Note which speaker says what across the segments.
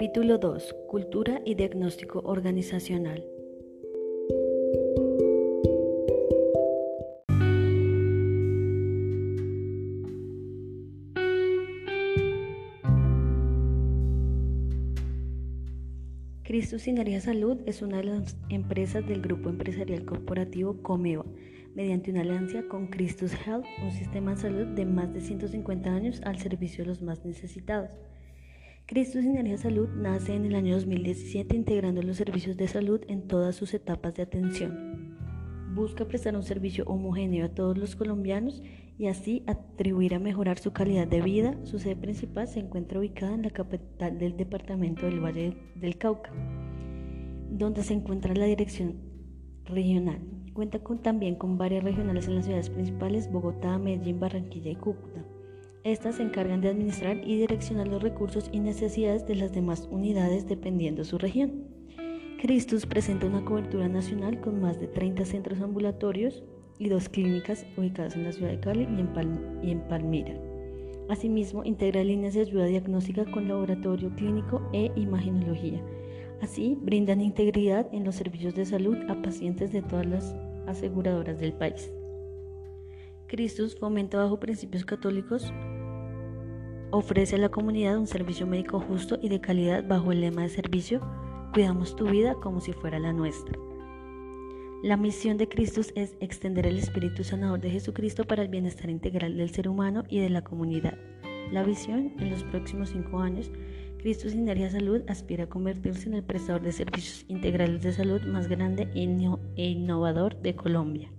Speaker 1: Capítulo 2. Cultura y diagnóstico organizacional. Cristo Sinería Salud es una de las empresas del grupo empresarial corporativo Comeva, mediante una alianza con Christus Health, un sistema de salud de más de 150 años al servicio de los más necesitados. Cristo Sinergia Salud nace en el año 2017 integrando los servicios de salud en todas sus etapas de atención. Busca prestar un servicio homogéneo a todos los colombianos y así atribuir a mejorar su calidad de vida. Su sede principal se encuentra ubicada en la capital del departamento del Valle del Cauca, donde se encuentra la dirección regional. Cuenta también con varias regionales en las ciudades principales Bogotá, Medellín, Barranquilla y Cúcuta. Estas se encargan de administrar y direccionar los recursos y necesidades de las demás unidades dependiendo su región. Cristus presenta una cobertura nacional con más de 30 centros ambulatorios y dos clínicas ubicadas en la ciudad de Cali y en, Palmira. Asimismo, integra líneas de ayuda diagnóstica con laboratorio clínico e imagenología. Así, brindan integridad en los servicios de salud a pacientes de todas las aseguradoras del país. Cristus fomenta bajo principios católicos, ofrece a la comunidad un servicio médico justo y de calidad bajo el lema de servicio, cuidamos tu vida como si fuera la nuestra. La misión de Cristus es extender el espíritu sanador de Jesucristo para el bienestar integral del ser humano y de la comunidad. La visión, en los próximos cinco años, Cristus Sinergia Salud aspira a convertirse en el prestador de servicios integrales de salud más grande e innovador de Colombia.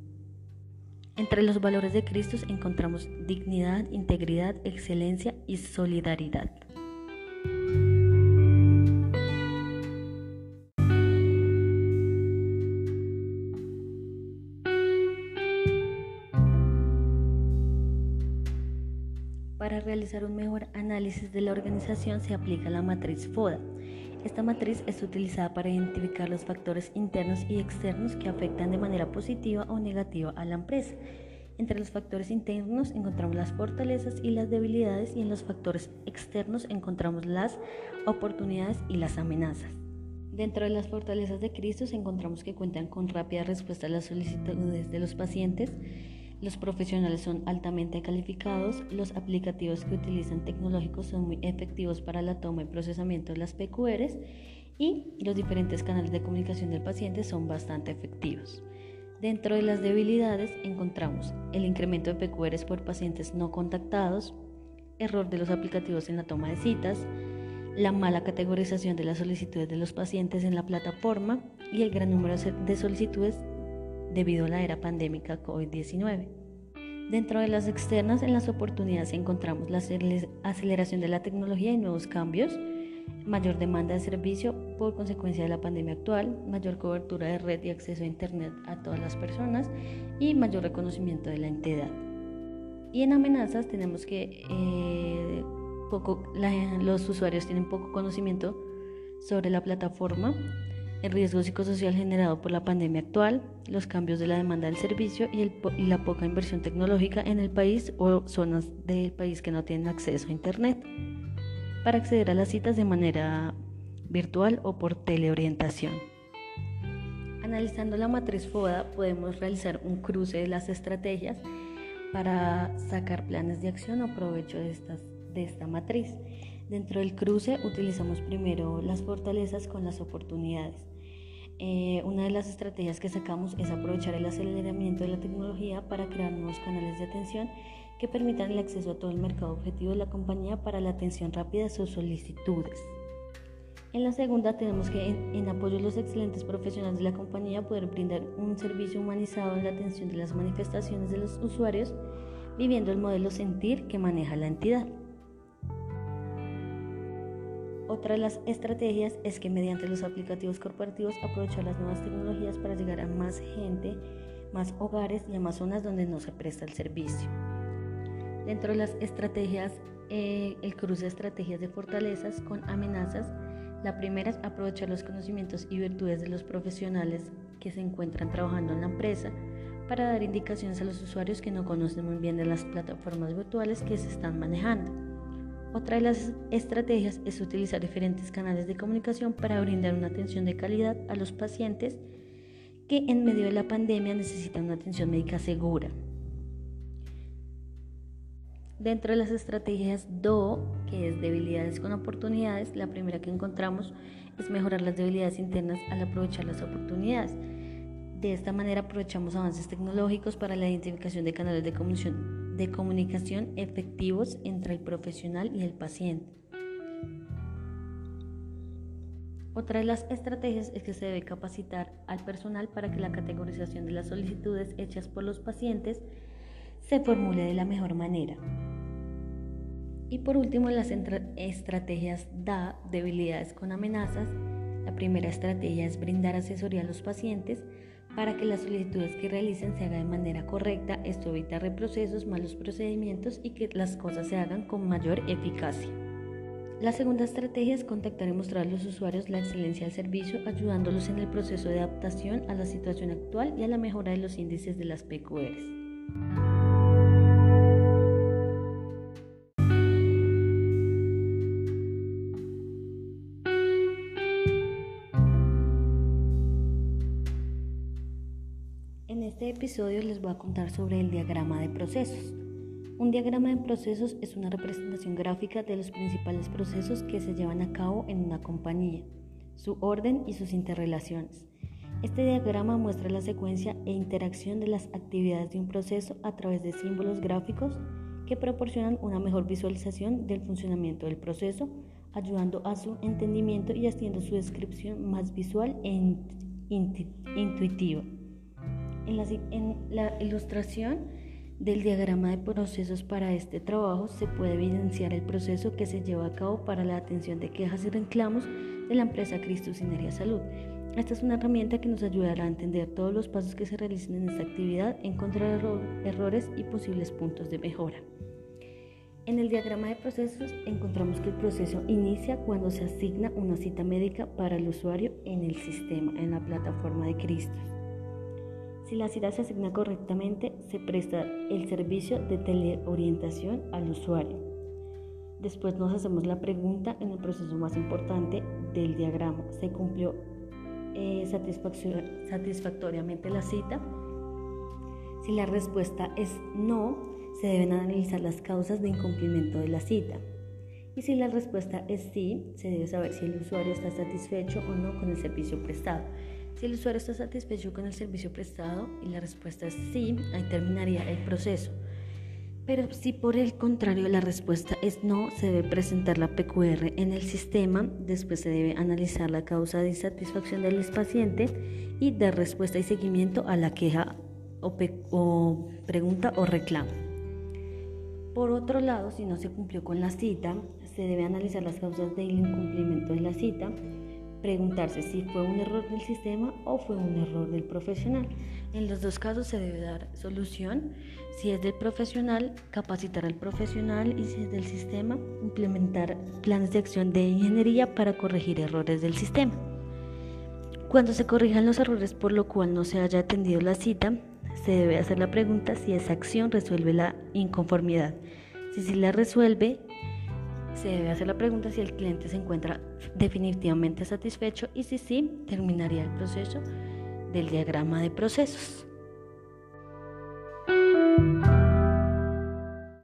Speaker 1: Entre los valores de Cristo encontramos dignidad, integridad, excelencia y solidaridad. Para realizar un mejor análisis de la organización se aplica la matriz FODA. Esta matriz es utilizada para identificar los factores internos y externos que afectan de manera positiva o negativa a la empresa. Entre los factores internos encontramos las fortalezas y las debilidades y en los factores externos encontramos las oportunidades y las amenazas. Dentro de las fortalezas de Cristo encontramos que cuentan con rápida respuesta a las solicitudes de los pacientes, los profesionales son altamente calificados, los aplicativos que utilizan tecnológicos son muy efectivos para la toma y procesamiento de las PQRs y los diferentes canales de comunicación del paciente son bastante efectivos. Dentro de las debilidades encontramos el incremento de PQRs por pacientes no contactados, error de los aplicativos en la toma de citas, la mala categorización de las solicitudes de los pacientes en la plataforma y el gran número de solicitudes debido a la era pandémica COVID-19. Dentro de las externas, en las oportunidades encontramos la aceleración de la tecnología y nuevos cambios, mayor demanda de servicio por consecuencia de la pandemia actual, mayor cobertura de red y acceso a Internet a todas las personas y mayor reconocimiento de la entidad. Y en amenazas tenemos que eh, poco, los usuarios tienen poco conocimiento sobre la plataforma, el riesgo psicosocial generado por la pandemia actual, los cambios de la demanda del servicio y, la poca inversión tecnológica en el país o zonas del país que no tienen acceso a Internet para acceder a las citas de manera virtual o por teleorientación. Analizando la matriz FODA podemos realizar un cruce de las estrategias para sacar planes de acción o provecho de, de esta matriz. Dentro del cruce utilizamos primero las fortalezas con las oportunidades. Eh, una de las estrategias que sacamos es aprovechar el aceleramiento de la tecnología para crear nuevos canales de atención que permitan el acceso a todo el mercado objetivo de la compañía para la atención rápida de sus solicitudes. En la segunda tenemos que en, apoyo a los excelentes profesionales de la compañía poder brindar un servicio humanizado en la atención de las manifestaciones de los usuarios, viviendo el modelo sentir que maneja la entidad. Otra de las estrategias es que mediante los aplicativos corporativos aprovechar las nuevas tecnologías para llegar a más gente, más hogares y a más zonas donde no se presta el servicio. Dentro de las estrategias, eh, el cruce de estrategias de fortalezas con amenazas, la primera es aprovechar los conocimientos y virtudes de los profesionales que se encuentran trabajando en la empresa para dar indicaciones a los usuarios que no conocen muy bien de las plataformas virtuales que se están manejando. Otra de las estrategias es utilizar diferentes canales de comunicación para brindar una atención de calidad a los pacientes que en medio de la pandemia necesitan una atención médica segura. Dentro de las estrategias DO, que es debilidades con oportunidades, la primera que encontramos es mejorar las debilidades internas al aprovechar las oportunidades. De esta manera aprovechamos avances tecnológicos para la identificación de canales de comunicación, de comunicación efectivos entre el profesional y el paciente. Otra de las estrategias es que se debe capacitar al personal para que la categorización de las solicitudes hechas por los pacientes se formule de la mejor manera. Y por último, las estrategias DA, debilidades con amenazas. La primera estrategia es brindar asesoría a los pacientes para que las solicitudes que realicen se hagan de manera correcta. Esto evita reprocesos, malos procedimientos y que las cosas se hagan con mayor eficacia. La segunda estrategia es contactar y mostrar a los usuarios la excelencia del servicio, ayudándolos en el proceso de adaptación a la situación actual y a la mejora de los índices de las PQRs. Les voy a contar sobre el diagrama de procesos. Un diagrama de procesos es una representación gráfica de los principales procesos que se llevan a cabo en una compañía, su orden y sus interrelaciones. Este diagrama muestra la secuencia e interacción de las actividades de un proceso a través de símbolos gráficos que proporcionan una mejor visualización del funcionamiento del proceso, ayudando a su entendimiento y haciendo su descripción más visual e intuitiva. En la, ilustración del diagrama de procesos para este trabajo se puede evidenciar el proceso que se lleva a cabo para la atención de quejas y reclamos de la empresa Cristo Sineria Salud. Esta es una herramienta que nos ayudará a entender todos los pasos que se realizan en esta actividad, encontrar errores y posibles puntos de mejora. En el diagrama de procesos encontramos que el proceso inicia cuando se asigna una cita médica para el usuario en el sistema, en la plataforma de Cristo. Si la cita se asigna correctamente, se presta el servicio de teleorientación al usuario. Después nos hacemos la pregunta en el proceso más importante del diagrama. ¿Se cumplió eh, satisfactoriamente la cita? Si la respuesta es no, se deben analizar las causas de incumplimiento de la cita. Y si la respuesta es sí, se debe saber si el usuario está satisfecho o no con el servicio prestado. Si el usuario está satisfecho con el servicio prestado y la respuesta es sí, ahí terminaría el proceso. Pero si por el contrario la respuesta es no, se debe presentar la PQR en el sistema, después se debe analizar la causa de insatisfacción del paciente y dar respuesta y seguimiento a la queja o, o pregunta o reclamo. Por otro lado, si no se cumplió con la cita, se debe analizar las causas del incumplimiento de la cita, preguntarse si fue un error del sistema o fue un error del profesional. En los dos casos se debe dar solución. Si es del profesional, capacitar al profesional y si es del sistema, implementar planes de acción de ingeniería para corregir errores del sistema. Cuando se corrijan los errores por lo cual no se haya atendido la cita, se debe hacer la pregunta si esa acción resuelve la inconformidad. Si sí la resuelve, se debe hacer la pregunta si el cliente se encuentra definitivamente satisfecho y si sí, terminaría el proceso del diagrama de procesos.